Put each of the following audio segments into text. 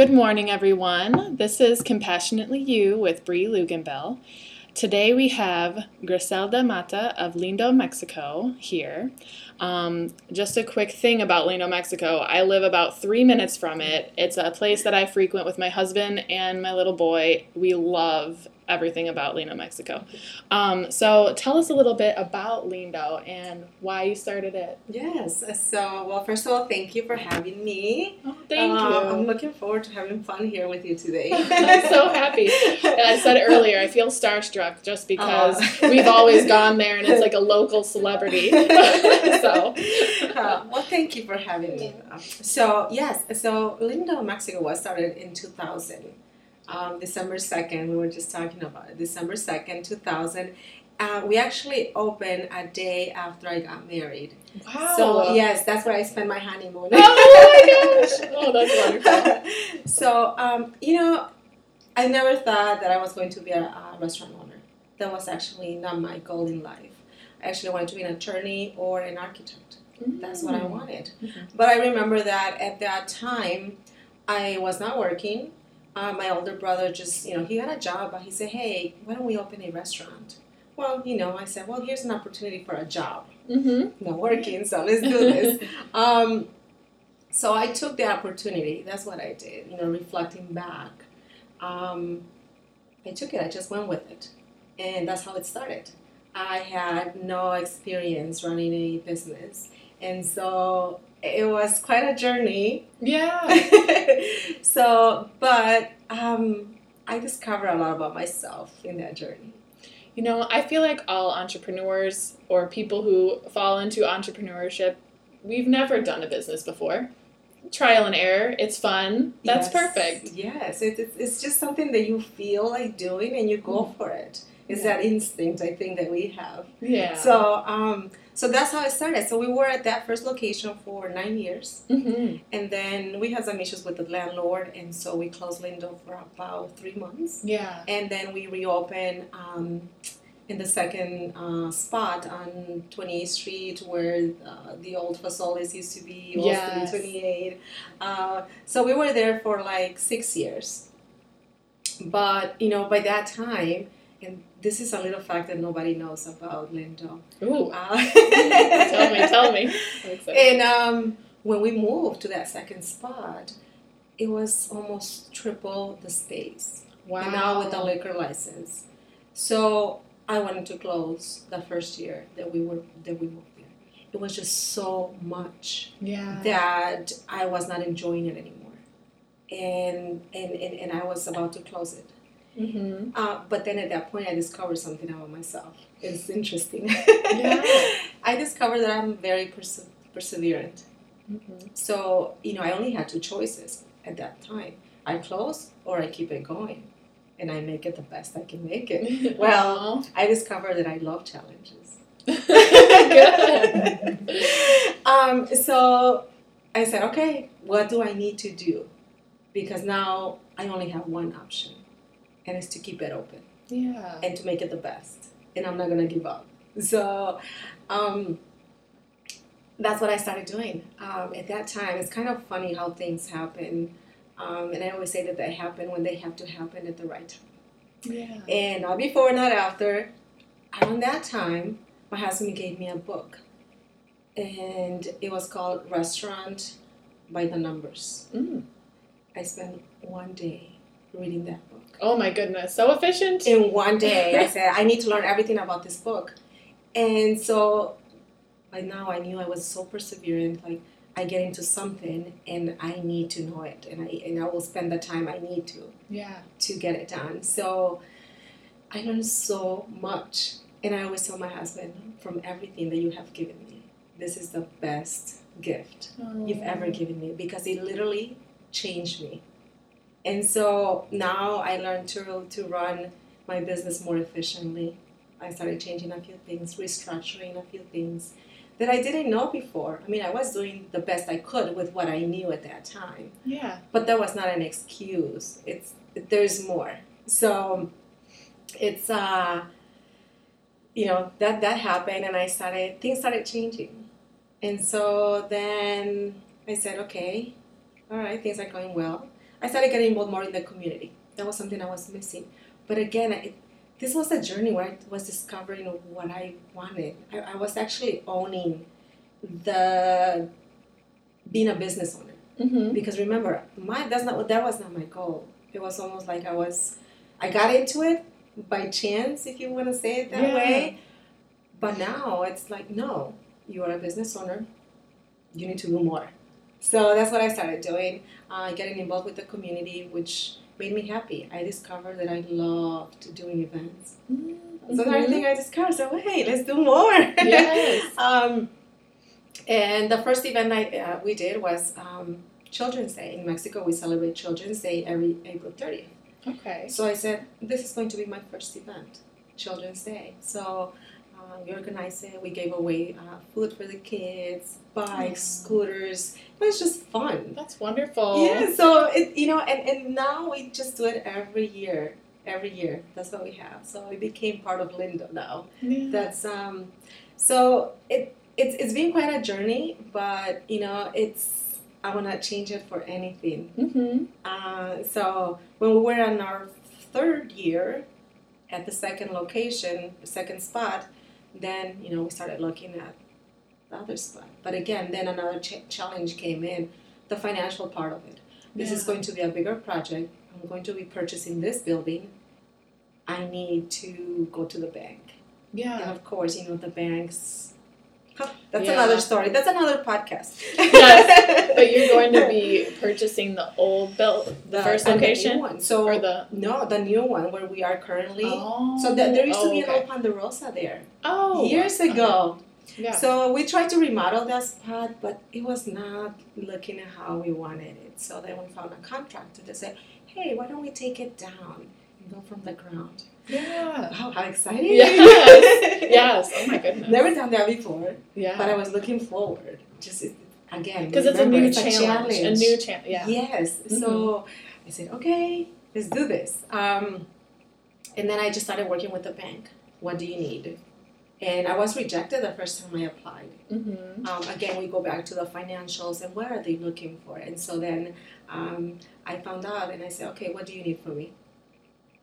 Good morning, everyone. This is Compassionately You with Bree Luganbell. Today we have Gricelda Mata of Lindo, Mexico here. Um, just a quick thing about Lindo, Mexico. I live about three minutes from it. It's a place that I frequent with my husband and my little boy. We love everything about Lindo, Mexico. Um, so tell us a little bit about Lindo and why you started it. Yes. So, well, first of all, thank you for having me. Oh, thank Uh, you. I'm looking forward to having fun here with you today. I'm so happy. And I said earlier, I feel starstruck just because Aw. we've always gone there and it's like a local celebrity. so, Uh, well, thank you for having me. So, yes, so Lindo, Mexico was started in 2000. Um, December 2nd, we were just talking about it. December 2nd, 2000. Uh, we actually opened a day after I got married. wow. So, yes, that's where I spent my honeymoon. Oh my gosh. Oh, that's wonderful. so, um, you know, I never thought that I was going to be a, a restaurant owner. That was actually not my goal in life. I actually wanted to be an attorney or an architect. That's what I Mm. wanted. Mhm. But I remember that at that time, I was not working. Uh, my older brother just, you know, he had a job, but he said, hey, why don't we open a restaurant? Well, you know, I said, well, here's an opportunity for a job. Mm-hmm. Not working, so let's do this. um, so I took the opportunity. That's what I did, you know, reflecting back. Um, I took it, I just went with it. And that's how it started. I had no experience running a business. And so it was quite a journey. Yeah. so, but um, I discovered a lot about myself in that journey. You know, I feel like all entrepreneurs or people who fall into entrepreneurship, we've never done a business before. Trial and error, it's fun. That's Yes. perfect. Yes, it, it's it's just something that you feel like doing and you go for it. It's Yeah. that instinct I think that we have. Yeah. So um, so that's how it started. So we were at that first location for nine years, hmm and then we had some issues with the landlord, and so we closed Lindo for about three months, Yeah. and then we reopened. Um, in the second uh, spot on 28th Street, where uh, the old Fasoles used to be, Yes. 28. Uh, so we were there for like six years. But, you know, by that time, and this is a little fact that nobody knows about Lindo. Ooh. Uh, tell me, tell me. And um, when we moved to that second spot, it was almost triple the space. Wow. And now with the liquor license. So I wanted to close the first year that we were that we moved there. It was just so much Yeah. that I was not enjoying it anymore. And and, and, and I was about to close it. Mm-hmm. Uh, but then at that point I discovered something about myself. It's interesting. Yeah. I discovered that I'm very perse- perseverant. Mm-hmm. So, you know, I only had two choices at that time. I close or I keep it going. And I make it the best I can make it. Well, I discovered that I love challenges. Um, so I said, okay, what do I need to do? Because now I only have one option, and it's to keep it open yeah. and to make it the best. And I'm not gonna give up. So um, that's what I started doing. Um, at that time, it's kind of funny how things happen. Um, and I always say that they happen when they have to happen at the right time. Yeah. And not before, not after. Around that time, my husband gave me a book. And it was called Restaurant by the Numbers. Mm. I spent one day reading that. Oh my goodness, so efficient. In one day, I said, I need to learn everything about this book. And so by now I knew I was so perseverant. Like, I get into something and I need to know it. And I, and I will spend the time I need to. Yeah. to get it done. So I learned so much. And I always tell my husband, from everything that you have given me, this is the best gift oh. you've ever given me because it literally changed me. And so now I learned to, to run my business more efficiently. I started changing a few things, restructuring a few things that I didn't know before. I mean, I was doing the best I could with what I knew at that time Yeah. but that was not an excuse it's there's more so it's uh you know that that happened and i started things started changing and so then i said okay all right things are going well I started getting involved more in the community. That was something I was missing. But again, it, this was a journey where I was discovering what I wanted. I, I was actually owning the being a business owner. Mm-hmm. Because remember, my that's not that was not my goal. It was almost like I was, I got into it by chance, if you want to say it that Yeah. way. But now it's like, no, you are a business owner. You need to do more. So that's what I started doing, uh, getting involved with the community, which made me happy. I discovered that I loved doing events. Mm-hmm. So another thing I discovered, so hey, let's do more. Yes. um, and the first event I, uh, we did was um, Children's Day. In Mexico, we celebrate Children's Day every April 30th. Okay. So I said, this is going to be my first event, Children's Day. So uh, we organized it. We gave away uh, food for the kids, bikes, Aw. scooters. It was just fun. That's wonderful. Yeah. So it, you know, and, and now we just do it every year. Every year, that's what we have. So it became part of Lindo now. Yeah. That's um, so it it's it's been quite a journey, but you know, it's I want not change it for anything. Mm-hmm. Uh, so when we were in our third year at the second location, second spot, then you know we started looking at the other spot. But again, then another ch- challenge came in, the financial part of it. This is going to be a bigger project. I'm going to be purchasing this building. I need to go to the bank. Yeah. And Yeah. of course, you know, the banks. Huh, that's Yeah. another story. That's another podcast. Yes, But you're going to be purchasing the old built the first the new location one. So or the no, the new one where we are currently. oh. So th- there used to oh, be okay. an old Ponderosa there oh years okay. ago. Yeah. So we tried to remodel that spot, but it was not looking at how we wanted it. So then we found a contractor to say, "Hey, why don't we take it down go from the ground?" yeah. Wow, how exciting! Yes. Yes. Oh my goodness. Never done that before, Yeah. but I was looking forward. Just again, Because it's a new it's challenge, a new challenge. Yeah. Yes. Mhm. So I said, okay, let's do this. Um, and then I just started working with the bank. What do you need? And I was rejected the first time I applied. Mm-hmm. Um, again, we go back to the financials and what are they looking for? And so then um, I found out and I said, okay, what do you need from me?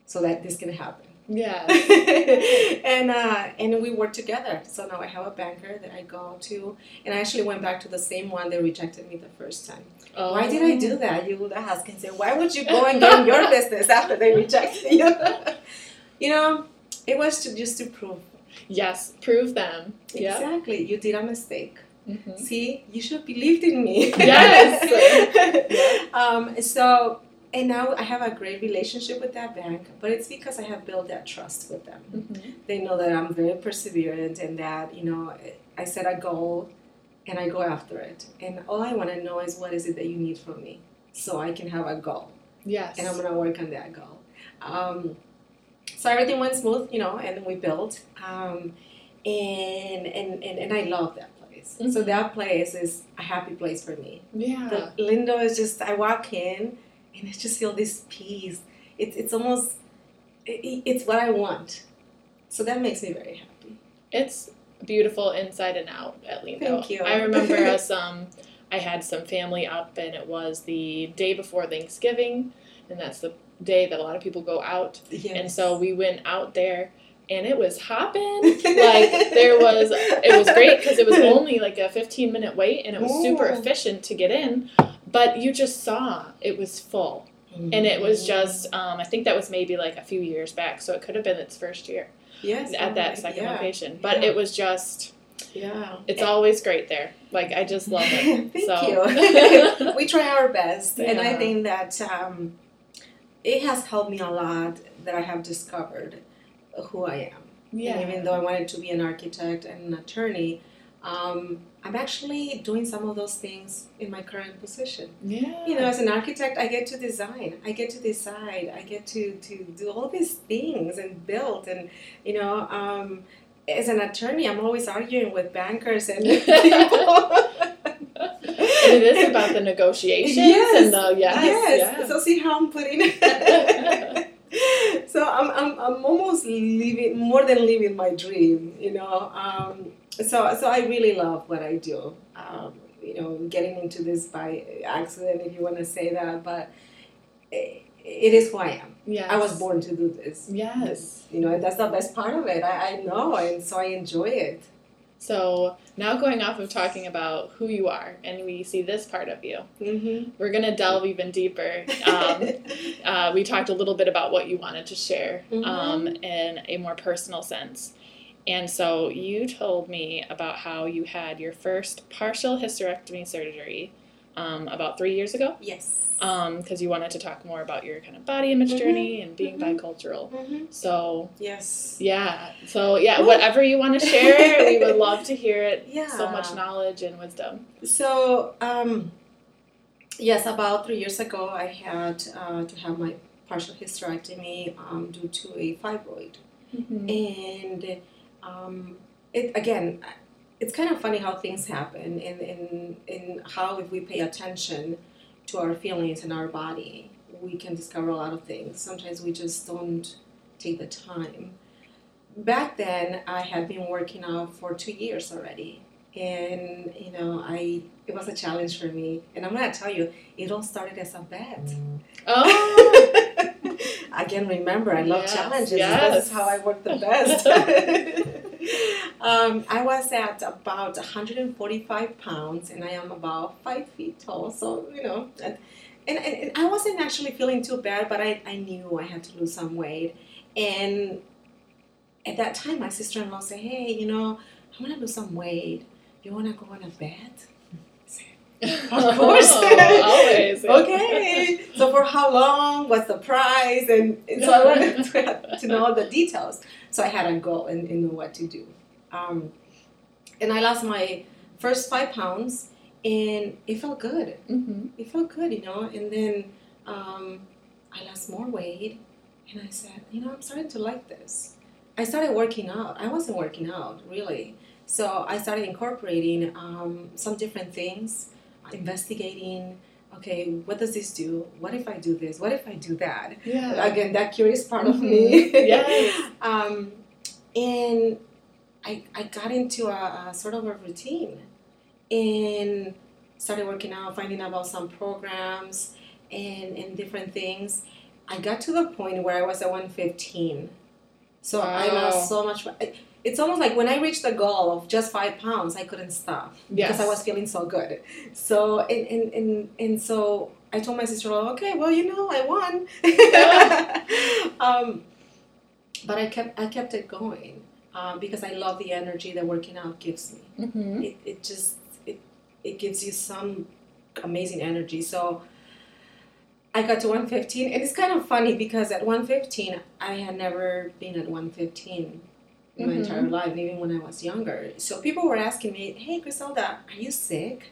So that this can happen. Yeah. and uh, and we work together. So now I have a banker that I go to, and I actually went back to the same one that rejected me the first time. Oh. Why did I do that? You would ask and say, why would you go and get in your business after they rejected you? you know, it was to, just to prove. Yes. Prove them. Exactly, you did a mistake. Mm-hmm. See, you should have believed in me. Yes. um, so, and now I have a great relationship with that bank, but it's because I have built that trust with them. Mm-hmm. They know that I'm very perseverant and that, you know, I set a goal and I go after it. And all I want to know is what is it that you need from me so I can have a goal Yes. and I'm going to work on that goal. Um, so everything went smooth, you know, and we built. Um, and, and, and, and I love that place. So that place is a happy place for me. yeah. The Lindo is just, I walk in and I just feel this peace. It's, it's almost, it, it's what I want. So that makes me very happy. It's beautiful inside and out at Lindo. Thank you. I remember us. Um, I had some family up, and it was the day before Thanksgiving, and that's the day that a lot of people go out. Yes. And so we went out there, and it was hopping. like there was, it was great because it was only like a fifteen minute wait, and it was super efficient to get in. But you just saw it was full, and it was just. Um, I think that was maybe like a few years back, so it could have been its first year yes, at oh that my- second yeah, location. But yeah. it was just. Yeah. It's always great there. Like I just love it. Thank so. you. we try our best, and I think that um, it has helped me a lot that I have discovered who I am. yeah. And even though I wanted to be an architect and an attorney, um, I'm actually doing some of those things in my current position. yeah. You know, as an architect, I get to design, I get to decide, I get to, to do all these things and build. And, you know, um, as an attorney, I'm always arguing with bankers and people. and it is about the negotiations Yes, and the yes. yes. So see how I'm putting it. so I'm, I'm, I'm almost living more than living my dream you know um, so so I really love what I do um, you know getting into this by accident if you want to say that but it is who I am. Yes. I was born to do this. Yes. You know, that's the best part of it. I, I know, and so I enjoy it. So now going off of talking about who you are, and we see this part of you, Mm-hmm. we're gonna delve even deeper. Um, uh, we talked a little bit about what you wanted to share um, in a more personal sense. And so you told me about how you had your first partial hysterectomy surgery um, about three years ago yes. because you wanted to talk more about your kind of body image Mhm, journey and being mhm. bicultural. Mm-hmm. So Yes. yeah, so yeah, whatever you want to share, we would love to hear it. Yeah. So much knowledge and wisdom. So, um, yes, about three years ago, I had uh, to have my partial hysterectomy um, due to a fibroid. And um, it again, it's kind of funny how things happen, and in, in how if we pay attention to our feelings and our body, we can discover a lot of things. Sometimes we just don't take the time. Back then, I had been working out for two years already, and you know, I it was a challenge for me. And I'm gonna tell you, it all started as a bet. Oh, Again, remember, I love Yes, challenges. yes. This is how I work the best. um, I was at about 145 pounds, and I am about five feet tall. So you know, and, and, and I wasn't actually feeling too bad, but I, I knew I had to lose some weight. And at that time, my sister-in-law said, "Hey, you know, I want to lose some weight. You want to go on a bet?" Of course. always. okay. So for how long? What's the price? And, and so I wanted to, to know all the details. So I had a goal and, and know what to do. Um, and I lost my first five pounds, and it felt good. hmm It felt good, you know. And then um, I lost more weight, and I said, you know, I'm starting to like this. I started working out. I wasn't working out really. So I started incorporating um, some different things, investigating. Okay, what does this do? What if I do this? What if I do that? Yeah. Again, that curious part of me. Yes. um, and I, I got into a, a sort of a routine and started working out, finding out about some programs and, and different things. I got to the point where I was at 115. So I Wow. lost so much. It's almost like when I reached the goal of just five pounds, I couldn't stop because I was feeling so good. So and and, and, and so I told my sister, okay, well, you know, I won. um, but I kept I kept it going um, because I love the energy that working out gives me. hmm It, it just it, it gives you some amazing energy. So I got to 115, and it's kind of funny because at 115 I had never been at 115 my Mhm. entire life, even when I was younger. So people were asking me, "Hey, Gricelda, are you sick?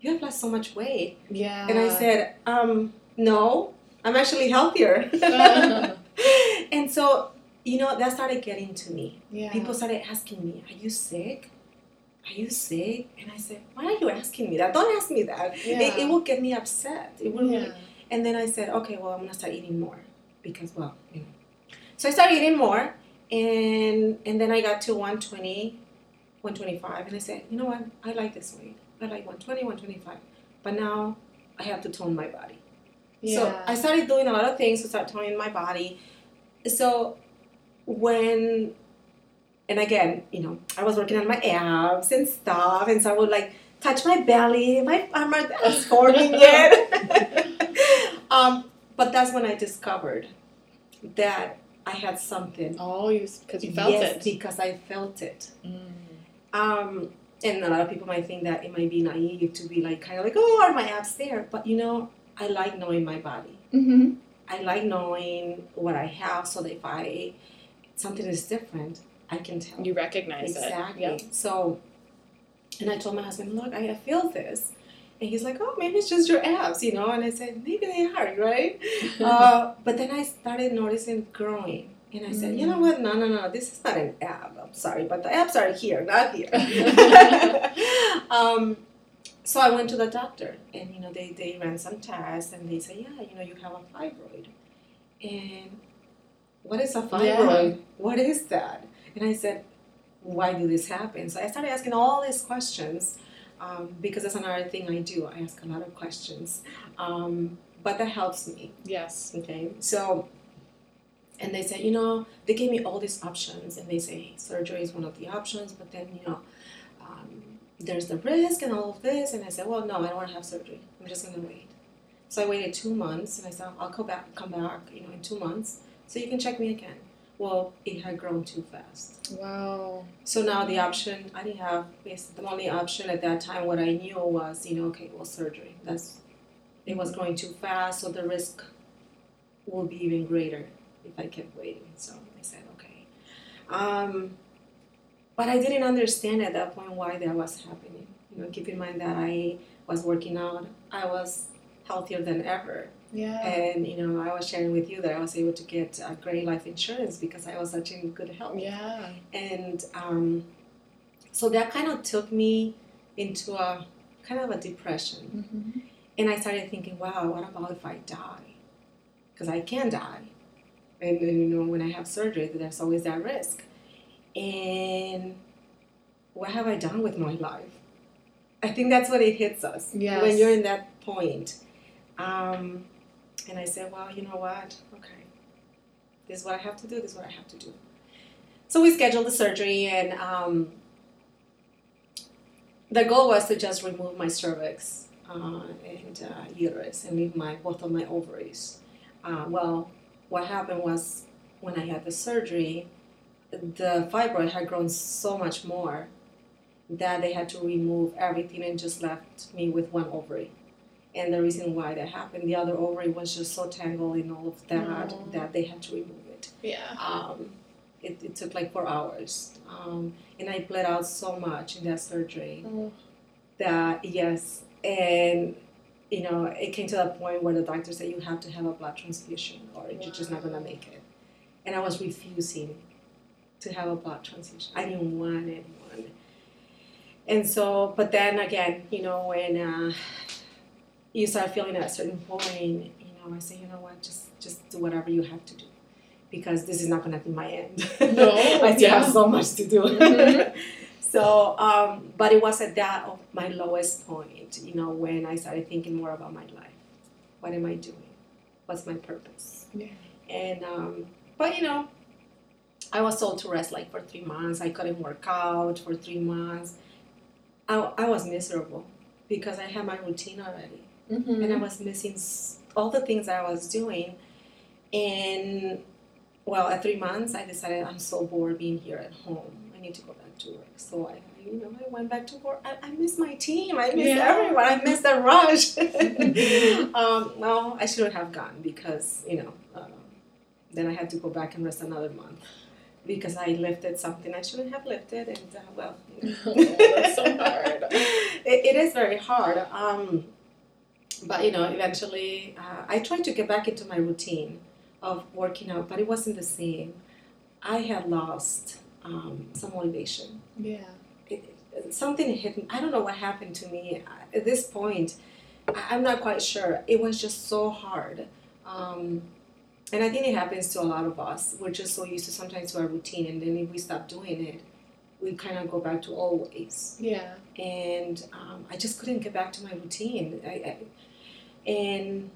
You have lost so much weight." Yeah. And I said, um, "No, I'm actually healthier." And so, you know, that started getting to me. yeah. People started asking me, "Are you sick? Are you sick?" And I said, "Why are you asking me that? Don't ask me that. Yeah. It, it will get me upset. It will." yeah. And then I said, "Okay, well, I'm gonna start eating more because, well, you know." So I started eating more, and and then I got to 120, 125, and I said, "You know what? I like this weight. I like 120, 125. But now I have to tone my body." Yeah. So I started doing a lot of things to start toning my body. So when, and again, you know, I was working on my abs and stuff, and so I would like touch my belly. My arm is forming yet. um, but that's when I discovered that I had something. Oh, you because you felt yes, it. because I felt it. Mm. Um, and a lot of people might think that it might be naive to be like kind of like, oh, are my abs there? But you know, I like knowing my body. Mm-hmm. I like knowing what I have, so that if I something is different, I can tell. You recognize exactly. it. So, and I told my husband, look, I feel this. And he's like, oh, maybe it's just your abs, you know? And I said, maybe they are, right? Uh, but then I started noticing growing. And I said, you know Mm. what? No, no, no. This is not an ab. I'm sorry, but the abs are here, not here. um, so I went to the doctor, and you know they, they ran some tests, and they said, yeah, you know you have a fibroid. And what is a fibroid? What is that? And I said, why did this happen? So I started asking all these questions um, because that's another thing I do. I ask a lot of questions um, but that helps me. Yes. Okay, so, and they said, you know, they gave me all these options, and they say surgery is one of the options, but then you know, um, there's the risk and all of this, and I said, well, no, I don't want to have surgery. I'm just gonna wait. So I waited two months, and I said, I'll come back, come back, you know, in two months, so you can check me again. Well, it had grown too fast. Wow. So now the option I didn't have is the only option at that time. What I knew was, you know, okay, well, surgery. That's it was growing too fast, so the risk will be even greater if I kept waiting. So I said, okay. Um, but I didn't understand at that point why that was happening. You know, keep in mind that I was working out. I was healthier than ever. Yeah. And you know, I was sharing with you that I was able to get uh, great life insurance because I was such in good health. Yeah. And um, so that kind of took me into a kind of a depression. Mm-hmm. And I started thinking, wow, what about if I die? Because I can die. And, and, you know, when I have surgery, there's always that risk. And what have I done with my life? I think that's what it hits us Yes. when you're in that point. Um, and I said, well, you know what? Okay, this is what I have to do. This is what I have to do. So we scheduled the surgery, and um, the goal was to just remove my cervix uh, and uh, uterus and leave my both of my ovaries. Uh, well, what happened was when I had the surgery, the fibroid had grown so much more that they had to remove everything and just left me with one ovary. And the reason why that happened, the other ovary was just so tangled in all of that Aw. that they had to remove it. Yeah. Um, it, it took like four hours. Um, and I bled out so much in that surgery Oh, that, yes, and you know, it came to that point where the doctor said you have to have a blood transfusion or you're just not gonna make it. And I was refusing to have a blood transfusion. I didn't want it. And so, but then again, you know, when uh, you start feeling at a certain point, you know, I say, you know what, just just do whatever you have to do, because this is not gonna be my end. No, I still yeah. have so much to do. Mhm. so, um, but it was at that of my lowest point, you know, when I started thinking more about my life. What am I doing? What's my purpose? Yeah. And um, but you know, I was told to rest like for three months. I couldn't work out for three months. I, I was miserable because I had my routine already Mhm. and I was missing all the things I was doing. And well, at three months, I decided I'm so bored being here at home. I need to go back to work. So I, you know, I went back to work. I, I miss my team. I miss Yeah. everyone. I miss the rush. um, no, I shouldn't have gone because you know. Um, then I had to go back and rest another month because I lifted something I shouldn't have lifted, and uh, well, you know. Oh, so hard. it, it is very hard. Um, but you know, eventually, uh, I tried to get back into my routine of working out, but it wasn't the same. I had lost um, some motivation. Yeah. It, it- something hit me. I don't know what happened to me at this point. I, I'm not quite sure. It was just so hard. Um, and I think it happens to a lot of us. We're just so used to sometimes to our routine, and then if we stop doing it, we kind of go back to old ways Yeah. and um, I just couldn't get back to my routine. I, I, and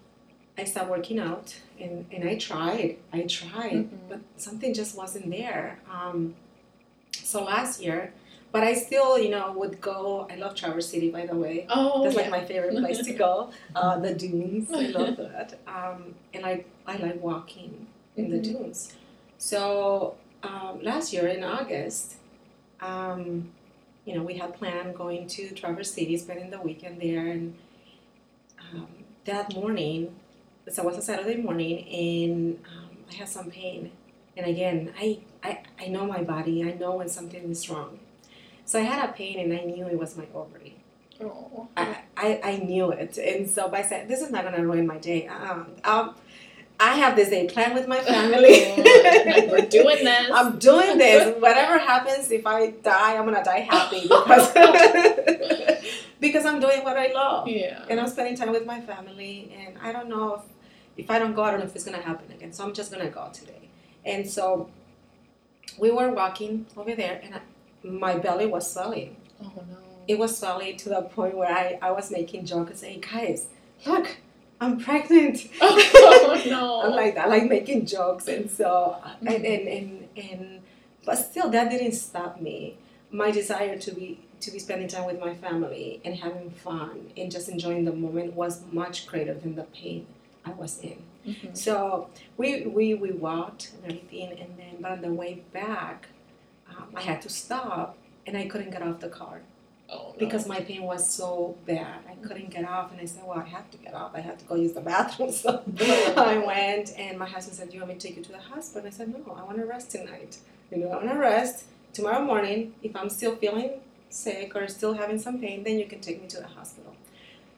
I started working out, and, and I tried, I tried, Mhm. but something just wasn't there. Um, so last year, but I still, you know, would go. I love Traverse City, by the way. Oh, That's yeah. like my favorite place to go. Uh, the dunes, I love that. Um, and I, I like walking in the Mhm. dunes. So um, last year in August, um, you know, we had planned going to Traverse City, spending the weekend there, and um, that morning, so it was a Saturday morning, and um, I had some pain. And again, I, I I know my body. I know when something is wrong. So I had a pain, and I knew it was my ovary. Oh. I, I, I knew it. And so I said, this is not going to ruin my day. Um, um, I have this day planned with my family. Oh, We're doing this. I'm doing this. Whatever happens, if I die, I'm going to die happy because, because I'm doing what I love. yeah. And I'm spending time with my family. And I don't know if, if I don't go, I don't know if it's going to happen again. So I'm just going to go today. And so we were walking over there, and I, my belly was swelling Oh no. it was swelling to the point where I, I was making jokes and saying, guys, look, I'm pregnant. Oh no. I'm like I like making jokes, and so and and and, and but still that didn't stop me. My desire to be to be spending time with my family and having fun and just enjoying the moment was much greater than the pain I was in. Mhm. So we we we walked and everything, and then but on the way back, um, I had to stop, and I couldn't get off the car Oh no. because my pain was so bad. I couldn't get off, and I said, "Well, I have to get off. I have to go use the bathroom." So I went, and my husband said, "Do you want me to take you to the hospital?" And I said, "No, I want to rest tonight. You know, I want to rest. Tomorrow morning, if I'm still feeling sick or still having some pain, then you can take me to the hospital."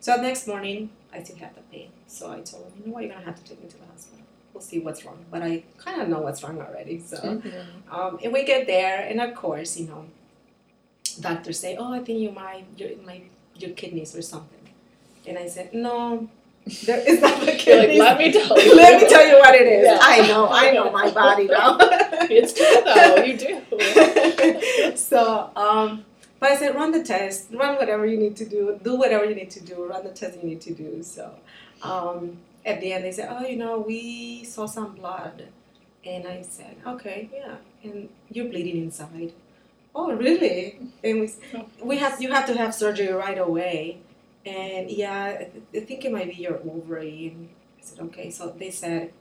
So the next morning, I still had the pain. So I told him, "You know what? You're gonna have to take me to the hospital. We'll see what's wrong." But I kind of know what's wrong already. So. Mhm. Um, and we get there, and of course, you know, doctors say, "Oh, I think you might your my your kidneys or something," and I said, "No, there is not the You're like, kidneys. let me tell you. Let me tell you what it is. Yeah. I know, I know my body now." It's true though. You do. so, um, but I said, run the test, run whatever you need to do, do whatever you need to do, run the test you need to do. So, um, at the end, they said, oh, you know, we saw some blood. And I said, okay, yeah. And you're bleeding inside. Oh, really? And we, we have, you have to have surgery right away. And yeah, I think it might be your ovary. And I said, okay. So they said,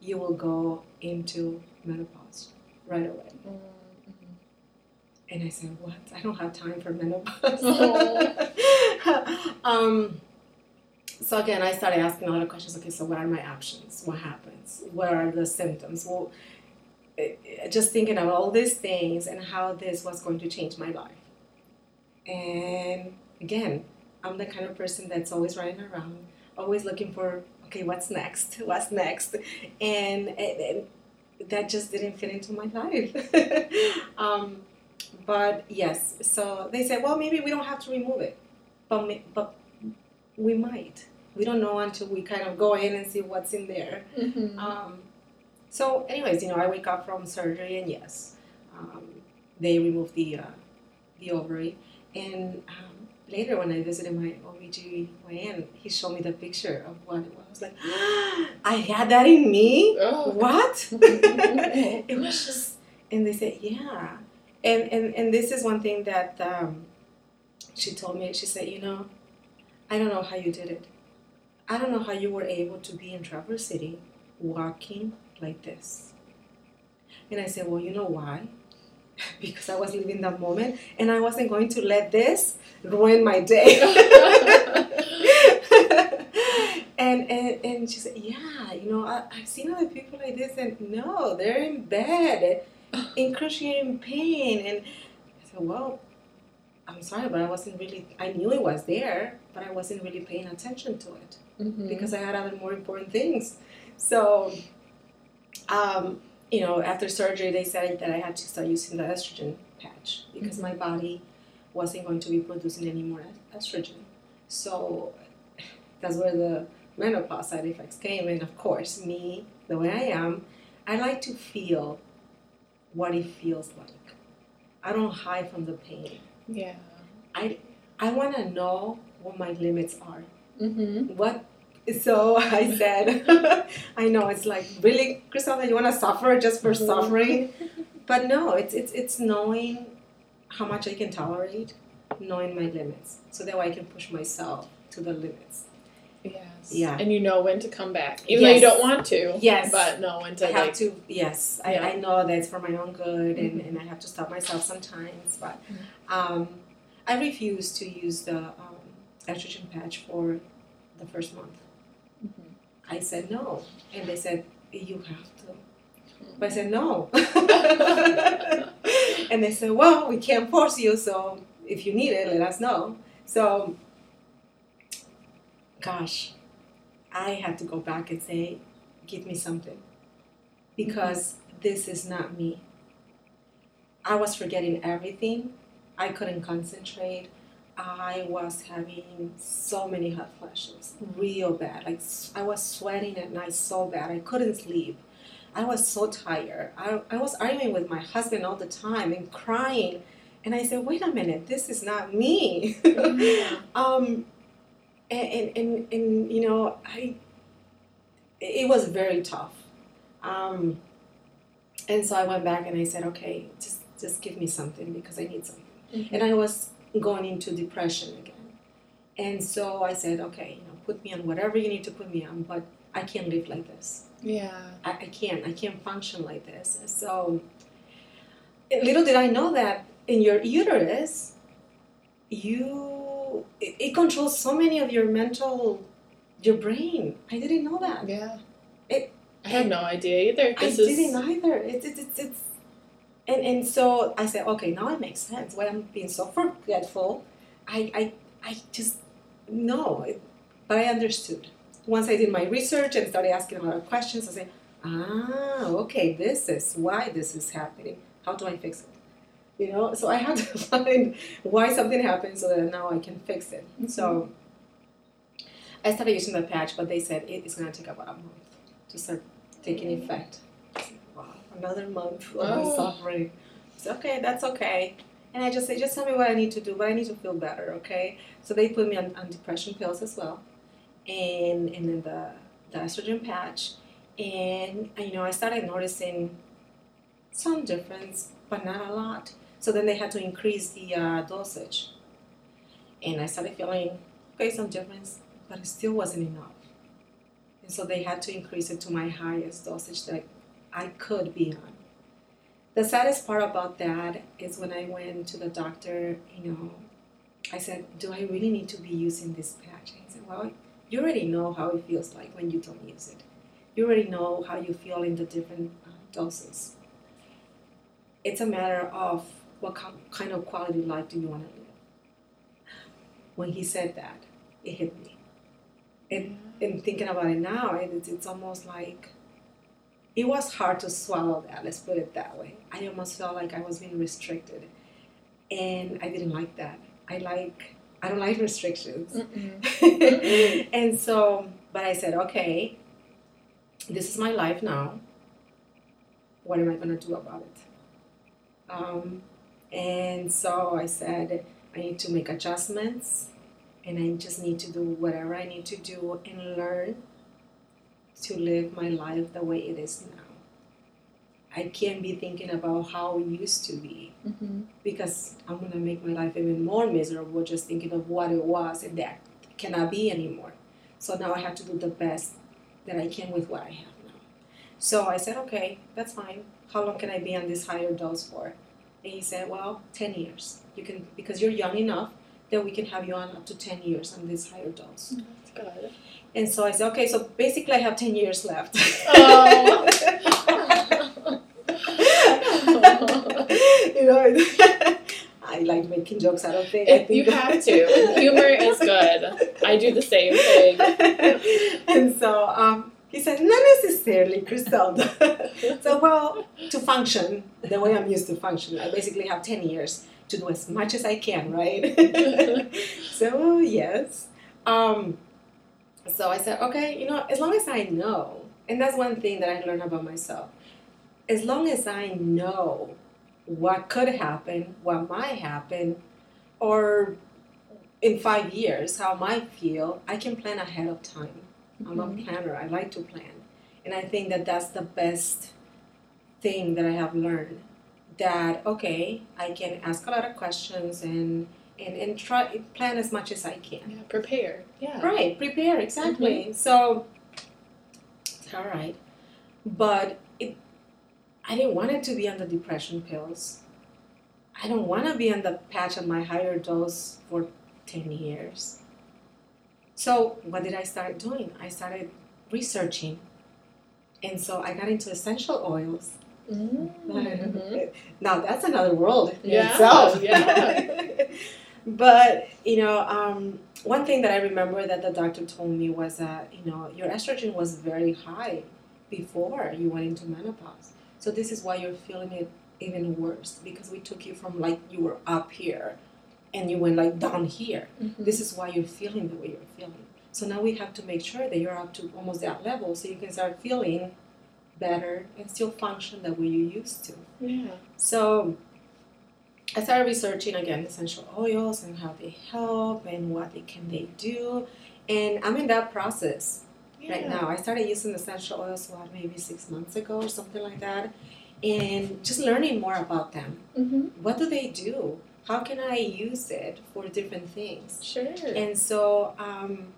you will go into menopause right away. Mhm. And I said, What? I don't have time for menopause. Oh. um, so again, I started asking a lot of questions. Okay, so what are my options? What happens? What are the symptoms? Well, eh, eh, just thinking of all these things and how this was going to change my life. And again, I'm the kind of person that's always running around, always looking for, okay, what's next? What's next? And, and, and that just didn't fit into my life. um, but yes, so they said, well, maybe we don't have to remove it, but but we might. We don't know until we kind of go in and see what's in there. Mhm. Um, so, anyways, you know, I wake up from surgery, and yes, um, they removed the uh, the ovary. And um, later, when I visited my OBGYN, he showed me the picture of what it was. I was like, I had that in me. Oh. What? it was just, and they said, yeah. And, and, and this is one thing that um, she told me. She said, you know, I don't know how you did it. I don't know how you were able to be in Traverse City walking like this. And I said, well, you know why? because I was living that moment and I wasn't going to let this ruin my day. and, and and she said, Yeah, you know, I, I've seen other people like this and no, they're in bed in cruciating pain and I said, Well, I'm sorry, but I wasn't really I knew it was there, but I wasn't really paying attention to it Mhm. because I had other more important things. So um, you know, after surgery they said that I had to start using the estrogen patch because my body wasn't going to be producing any more estrogen. So that's where the menopause side effects came. And of course, me, the way I am, I like to feel what it feels like. I don't hide from the pain. Yeah. I I want to know what my limits are. Mm-hmm. What? So I said, I know it's like really, Gricelda, you want to suffer just for Mhm. suffering, but no, it's it's it's knowing how much I can tolerate, knowing my limits, so that way I can push myself to the limits. Yes. Yeah. And you know when to come back, even though you don't want to. Yes. But know when to I have like. to, yes, Yeah. I, I know that it's for my own good, and, Mhm. and I have to stop myself sometimes, but Mhm. um, I refuse to use the um, estrogen patch for the first month. Mhm. I said no, and they said you have to. But I said no, and they said, well, we can't force you, so if you need it, let us know. So, gosh, I had to go back and say, give me something, because this is not me. I was forgetting everything. I couldn't concentrate. I was having so many hot flashes, real bad. Like I was sweating at night so bad. I couldn't sleep. I was so tired. I, I was arguing with my husband all the time and crying. And I said, wait a minute, this is not me. Mhm. um, and, and, and, and, you know, I, it was very tough. Um, and so I went back and I said, okay, just just give me something because I need something. Mm-hmm. And I was going into depression again. And so I said, okay, you know, put me on whatever you need to put me on, but I can't live like this. yeah. I, I can't. I can't function like this. So little did I know that in your uterus, you it, it controls so many of your mental, your brain. I didn't know that. Yeah. It- I had no idea either. I is didn't either. It's it's it's, it's and and so I said, okay, now it makes sense. Why I'm being so forgetful. I I I just no, it, but I understood. Once I did my research and started asking a lot of questions, I said, ah, okay, this is why this is happening. How do I fix it? You know, so I had to find why something happened so that now I can fix it. Mm-hmm. So I started using the patch, but they said it is going to take about a month to start taking mm. effect. I said, Wow, another month of Oh. suffering. So okay, that's okay. And I just say, just tell me what I need to do, but I need to feel better, okay? So they put me on, on depression pills as well, and and then the the estrogen patch, and you know I started noticing some difference, but not a lot. So then they had to increase the uh, dosage, and I started feeling okay some difference, but it still wasn't enough. And so they had to increase it to my highest dosage that I could be on. The saddest part about that is when I went to the doctor, you know, I said, Do I really need to be using this patch? And he said, Well, you already know how it feels like when you don't use it. You already know how you feel in the different uh, doses. It's a matter of what kind of quality life do you want to live. When he said that, it hit me. And, and thinking about it now, it, it's, it's almost like it was hard to swallow that, let's put it that way. I almost felt like I was being restricted. And I didn't like that. I like, I don't like restrictions. Mm-mm. and so, but I said, okay, this is my life now. What am I going to do about it? Um, and so I said, I need to make adjustments and I just need to do whatever I need to do and learn to live my life the way it is now. I can't be thinking about how it used to be Mm-hmm. because I'm gonna make my life even more miserable just thinking of what it was and that cannot be anymore. So now I have to do the best that I can with what I have now. So I said, okay, that's fine. How long can I be on this higher dose for? And he said, well, 10 years. You can because you're young enough that we can have you on up to 10 years on this higher dose. That's good. And so I said, okay, so basically I have 10 years left. Oh. you know, I like making jokes out of things. I If you have to. Humor is good. I do the same thing. and so um, he said, not necessarily, Gricelda. so, well, to function the way I'm used to function, I basically have 10 years to do as much as I can, right? so, yes. Um, so I said, okay, you know, as long as I know, and that's one thing that I learned about myself, as long as I know what could happen, what might happen, or in five years, how I might feel, I can plan ahead of time. I'm a planner. I like to plan. And I think that that's the best thing that I have learned. That, okay, I can ask a lot of questions and, and, and try plan as much as I can. Yeah, prepare. Yeah. Right, prepare, exactly. Mm-hmm. So, all right. But it, I didn't want it to be on the depression pills. I don't want to be on the patch of my higher dose for 10 years. So, what did I start doing? I started researching. And so I got into essential oils. Mhm. Now, that's another world in Yeah, itself. yeah. but, you know, um, one thing that I remember that the doctor told me was that, you know, your estrogen was very high before you went into menopause. So this is why you're feeling it even worse because we took you from like you were up here and you went like down here. Mhm. This is why you're feeling the way you're feeling. So now we have to make sure that you're up to almost that level so you can start feeling better and still function the way you used to. Yeah. So I started researching again essential oils and how they help and what they can they do. And I'm in that process Yeah. right now. I started using essential oils what maybe six months ago or something like that, and just learning more about them. Mm-hmm. What do they do? How can I use it for different things? Sure. And so, um,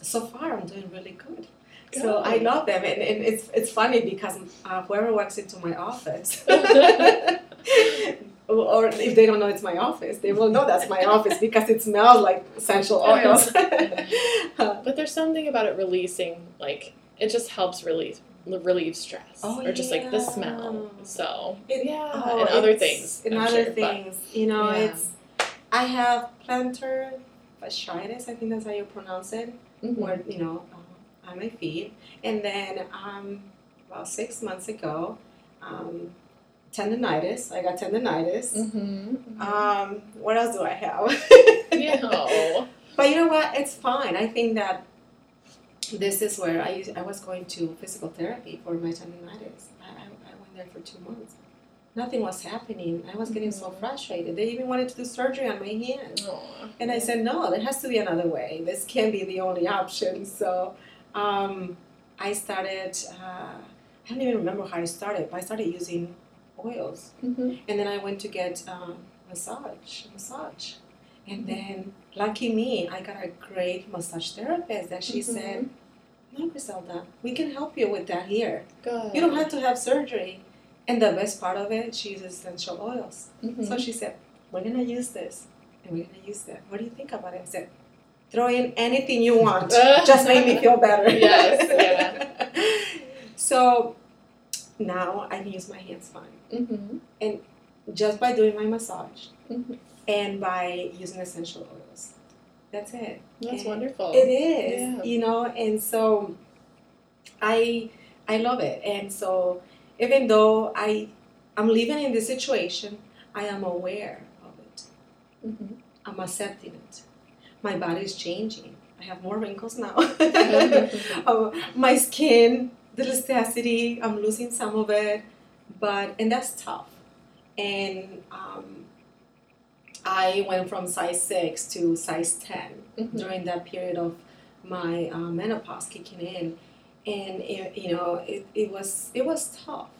so far I'm doing really good. So I love them, and, and it's it's funny because uh, whoever walks into my office, or if they don't know it's my office, they will know that's my office because it smells like essential oils. Uh, But there's something about it releasing, like it just helps relieve relieve stress, Oh, or just like the smell. So It- yeah, oh, and other things. And I'm other sure, but- things, you know, Yeah. it's. I have plantar fasciitis. I think that's how you pronounce it. Mhm. Where you know, uh, on my feet, and then um, about six months ago, um, tendonitis. I got tendonitis. Mhm. Um, what else do I have? yeah. But you know what? It's fine. I think that this is where I I was going to physical therapy for my tendonitis. I, I, I went there for two months. Nothing was happening. I was getting so Mhm. frustrated. They even wanted to do surgery on my hand. Aw. And I said, no, there has to be another way. This can't be the only option. So um, I started, uh, I don't even remember how I started, but I started using oils. Mhm. And then I went to get um, massage, massage. And then, lucky me, I got a great massage therapist that she Mhm. said, no, Gricelda, we can help you with that here. Good. You don't have to have surgery. And the best part of it, she uses essential oils. Mhm. So she said, we're going to use this and we're going to use that. What do you think about it? I said, throw in anything you want. Just make me feel better. Yes, so now I can use my hands fine Mhm. And just by doing my massage Mhm. And by using essential oils. That's it. That's Yeah. wonderful. It is, Yeah. you know, and so I I love it. And so even though I I'm living in this situation, I am aware of it. Mhm. I'm accepting it. My body is changing. I have more wrinkles now. Um, my skin, the elasticity, I'm losing some of it, but and that's tough. And um, I went from size six to size 10 Mhm. during that period of my uh, menopause kicking in, and it, you know it, it was it was tough.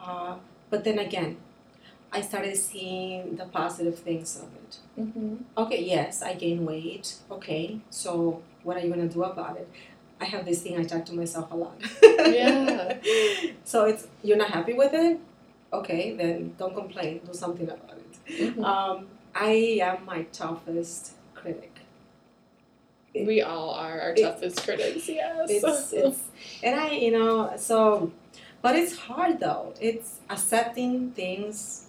Uh, but then again, I started seeing the positive things of it. Mhm. Okay, yes, I gained weight. Okay, so what are you gonna do about it? I have this thing I talk to myself a lot. Yeah. so it's you're not happy with it. Okay, then don't complain. Do something about it. Mhm. Um, I am my toughest critic. we all are our it- toughest critics. Yes. It's, it's and I you know so, but it's hard though. It's accepting things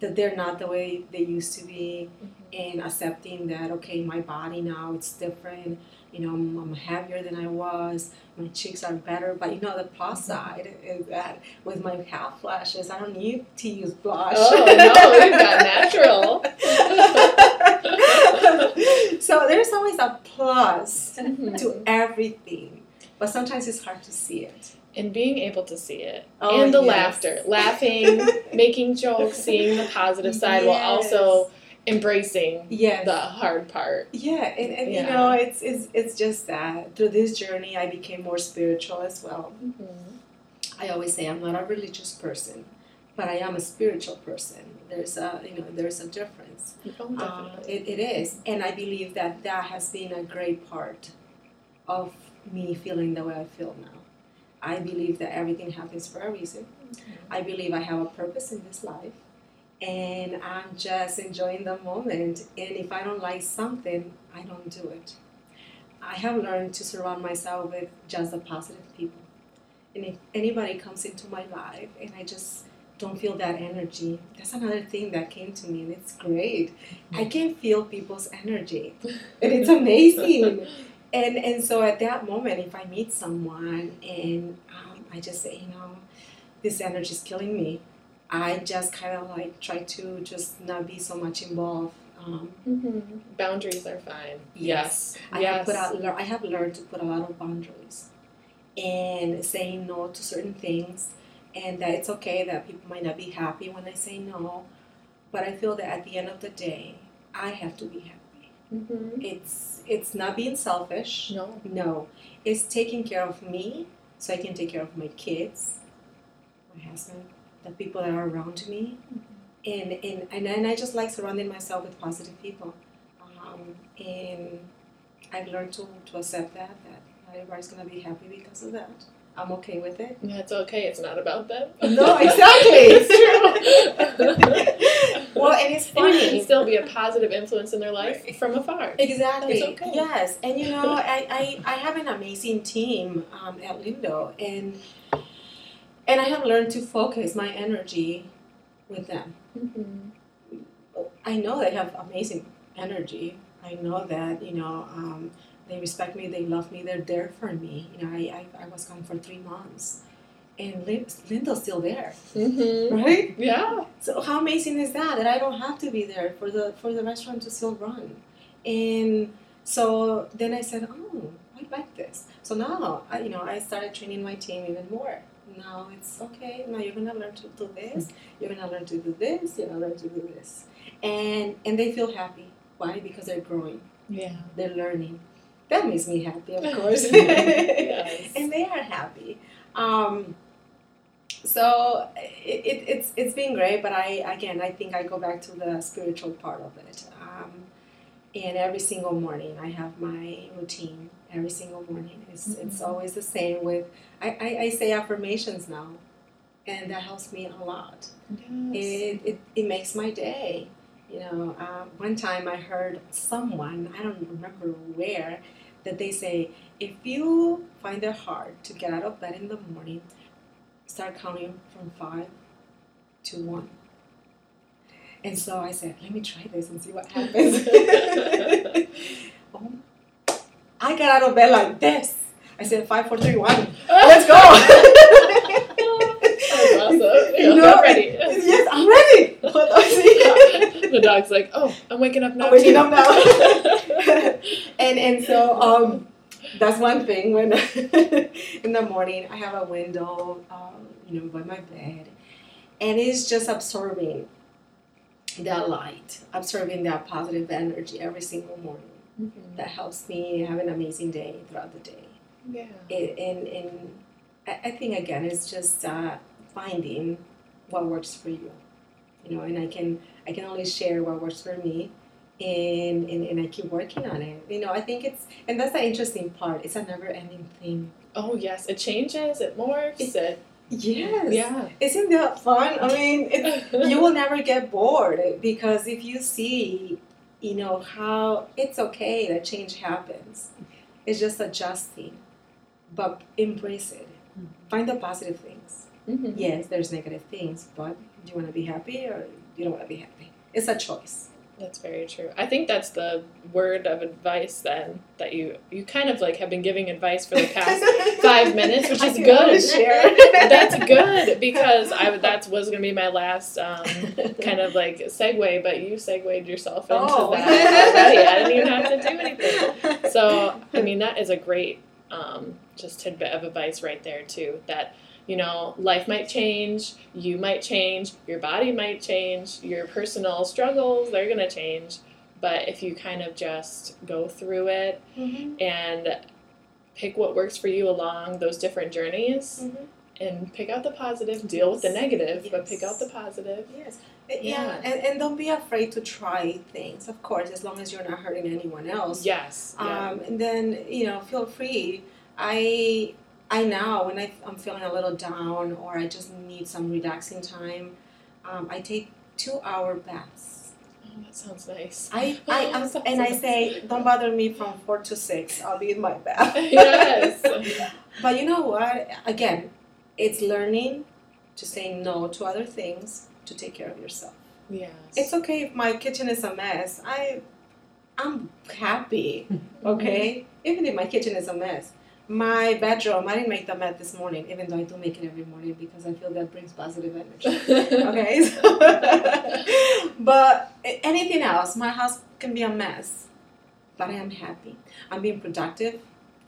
that they're not the way they used to be, mm-hmm. and accepting that okay, my body now it's different. You know, I'm, I'm heavier than I was. My cheeks are better, but you know the plus side is that with my half flashes, I don't need to use blush. Oh, no, we've got natural. so there's always a plus Mhm. to everything, but sometimes it's hard to see it. and being able to see it Oh, and the yes. laughter laughing making jokes seeing the positive side while also embracing Yes. the hard part Yeah, and, and you know, it's, it's it's just that through this journey, I became more spiritual as well. I always say I'm not a religious person, but I am a spiritual person. There's a you know there's a difference. Oh, Uh, it, it is, and I believe that that has been a great part of me feeling the way I feel now. I believe that everything happens for a reason. I believe I have a purpose in this life, and I'm just enjoying the moment. And if I don't like something, I don't do it. I have learned to surround myself with just the positive people. And if anybody comes into my life and I just don't feel that energy, that's another thing that came to me, and it's great. I can feel people's energy, and it's amazing. And and so at that moment, if I meet someone and um, I just say, you know, this energy is killing me, I just kind of like try to just not be so much involved. Um, Mhm. Boundaries are fine. Yes. Yes. I yes. have put out, I have learned to put a lot of boundaries, and saying no to certain things, and that it's okay that people might not be happy when I say no, but I feel that at the end of the day, I have to be happy. Mhm. It's it's not being selfish. No. No, it's taking care of me so I can take care of my kids, my husband, the people that are around me. And, and, and, and I just like surrounding myself with positive people. Um, and I've learned to, to accept that, that not everybody's going to be happy because of that. I'm okay with it. That's okay. It's not about them. No, exactly. It's true. well, and it's And you can funny. still be a positive influence in their life from afar. Exactly. It's okay. Yes, and you know, I, I, I have an amazing team um, at Lindo, and and I have learned to focus my energy with them. Mhm. I know they have amazing energy. I know that you know um, they respect me, they love me, they're there for me. You know, I, I, I was gone for three months, and Lin- Lindo's still there, Mhm. right? Yeah. So how amazing is that? That I don't have to be there for the for the restaurant to still run, and so then I said, oh, I like this. So now I, you know I started training my team even more. Now it's okay. Now you're gonna learn to do this. You're gonna learn to do this. You're gonna learn to do this, and and they feel happy. Why? Because they're growing. Yeah. They're learning. That makes me happy, of course. Yes. And they are happy. Um, so it, it, it's it's been great, but I again I think I go back to the spiritual part of it. Um, and every single morning I have my routine. Every single morning it's it's Mhm. always the same. With I, I, I say affirmations now, and that helps me a lot Yes. it, it, it makes my day. You know, uh, one time I heard someone, I don't remember where, that they say, if you find it hard to get out of bed in the morning, start counting from five to one. And so I said, let me try this and see what happens. I got out of bed like this. I said, five, four, three, one. Let's go. Awesome. You know, I'm ready. Yes, I'm ready. Hold on, see? the dog's like, oh, I'm waking up now. I'm waking too." up now. and and so um, that's one thing. When in the morning I have a window, um, you know, by my bed, and it's just absorbing that light, absorbing that positive energy every single morning. Mhm. That helps me have an amazing day throughout the day. Yeah. It, and and I, I think again, it's just uh, finding what works for you. You know, and I can I can only share what works for me, and, and and I keep working on it. You know, I think it's and that's the interesting part. It's a never ending thing. Oh yes, it changes. It morphs. It. Yes. Yeah. Isn't that fun? I mean, it's, you will never get bored because if you see, you know, how it's okay that change happens. It's just adjusting, but embrace it. Find the positive things. Mhm. Yes, there's negative things, but do you want to be happy or you don't want to be happy? It's a choice. That's very true. I think that's the word of advice then that you you kind of like have been giving advice for the past five minutes, which is good. share. that's good because I that was gonna be my last um, kind of like segue, but you segued yourself into Oh. that already. I didn't even have to do anything. So I mean that is a great um, just tidbit of advice right there too. That you know life might change, you might change, your body might change, your personal struggles they're gonna change. But if you kind of just go through it Mhm, and pick what works for you along those different journeys mhm. and pick out the positive, deal with the Yes. negative, but pick out the positive. Yes. Yeah, Yeah. And, and don't be afraid to try things, of course, as long as you're not hurting anyone else. Yes. Yeah. Um, and then, you know, feel free. I I now, when I, I'm feeling a little down or I just need some relaxing time, um, I take two hour baths. oh, that sounds nice. I, I am, sounds and I nice. say, don't bother me from four to six. I'll be in my bath. yes. But you know what? Again, it's learning to say no to other things to take care of yourself. Yes. It's okay if my kitchen is a mess. I, I'm happy. Okay, even if my kitchen is a mess. My bedroom, I didn't make the mess this morning, even though I do make it every morning because I feel that brings positive energy. Okay, so but anything else, my house can be a mess, but I am happy. I'm being productive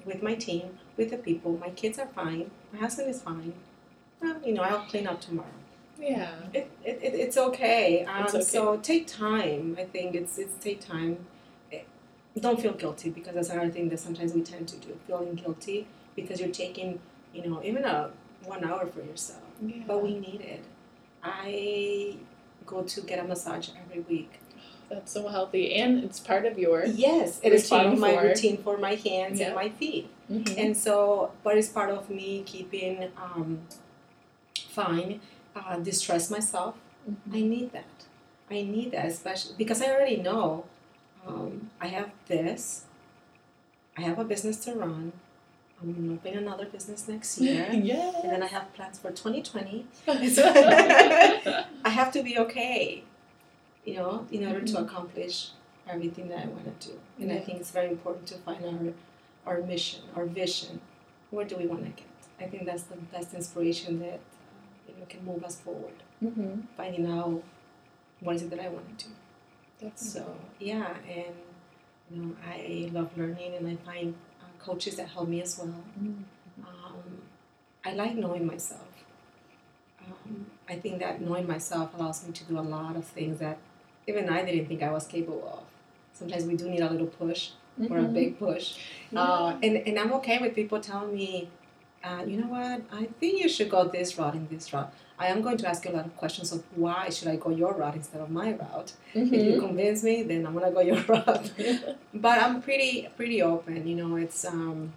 with my team, with the people. My kids are fine. My husband is fine. Well, you know, I'll clean up tomorrow. yeah. It, it, it, it's okay. Um, It's okay. So take time. I think it's it's take time. Don't feel guilty because that's another thing that sometimes we tend to do, feeling guilty because you're taking, you know, even a one hour for yourself. Yeah. But we need it. I go to get a massage every week. That's so healthy, and it's part of your. Yes, it is part of my routine for my hands Yeah. and my feet. Mhm. And so, but it's part of me keeping um, fine, uh, distress myself. Mhm. I need that. I need that, especially because I already know um, I have this. I have a business to run. I'm gonna open another business next year. yeah. And then I have plans for 2020. I have to be okay, you know, in order to Mhm. accomplish everything that I want to do. And I think it's very important to find our our mission, our vision. Where do we want to get? I think that's the best inspiration that you know can move us forward. hmm Finding out what is it that I want to do. That's So yeah, and you know I love learning, and I find uh, coaches that help me as well. Mhm. Um, I like knowing myself. Um, I think that knowing myself allows me to do a lot of things that even I didn't think I was capable of. Sometimes we do need a little push or a Mhm. big push. Uh, and, and I'm okay with people telling me, uh, you know what, I think you should go this route and this route. I am going to ask you a lot of questions of why should I go your route instead of my route. If you Mhm. convince me, then I'm gonna go your route but I'm pretty pretty open. You know, it's um,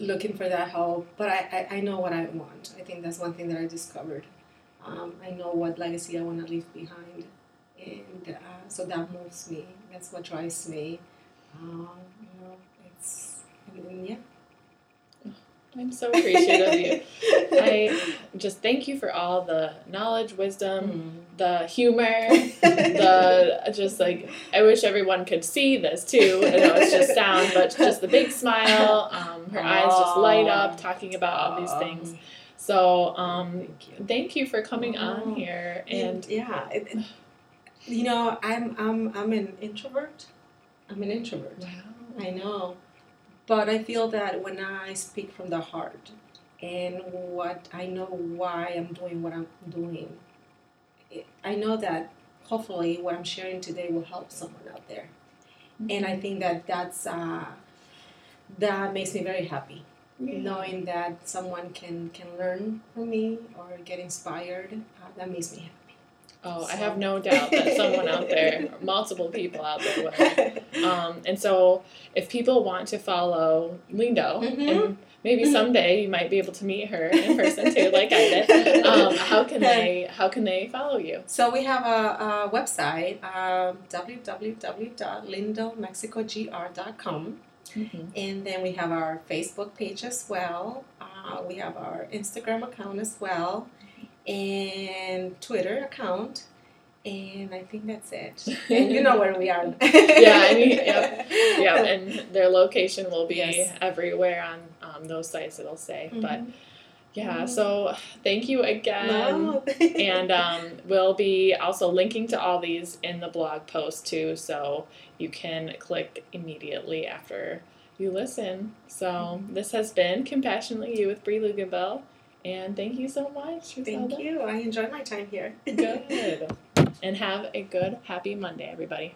looking for that help. But I, I, I know what I want. I think that's one thing that I discovered. Um, I know what legacy I want to leave behind, and uh, so that moves me. That's what drives me. Um, you know, it's and, and yeah. I'm so appreciative of you. I just thank you for all the knowledge, wisdom, Mm. the humor, the just like I wish everyone could see this too. I know it's just sound, but just the big smile. Um, her eyes just light up talking about all these things. So um, Thank you. thank you for coming on Oh. here And and yeah, it, it- you know, I'm I'm I'm an introvert. I'm an introvert. wow. I know. But I feel that when I speak from the heart and what I know why I'm doing what I'm doing, I know that hopefully what I'm sharing today will help someone out there. And I think that that's uh, that makes me very happy Yeah. knowing that someone can can learn from me or get inspired. Uh, that makes me Oh, I have no doubt that someone out there, multiple people out there will. Um, and so, if people want to follow Lindo, Mhm. and maybe someday you might be able to meet her in person too, like I did. Um, how can they? How can they follow you? So we have a, a website, um, www.lindomexicogr.com, and then we have our Facebook page as well. Uh, we have our Instagram account as well, and Twitter account, and I think that's it. And you know where we are. Yeah, I mean, yep, Yeah, and their location will be Yes. everywhere on um, those sites. It'll say, but Mhm. yeah. So thank you again. No. and um, we'll be also linking to all these in the blog post too, so you can click immediately after you listen. So this has been Compassionately You with Brie Luganbell, and thank you so much. Thank you. I enjoyed my time here. Good. And have a good, happy Monday, everybody.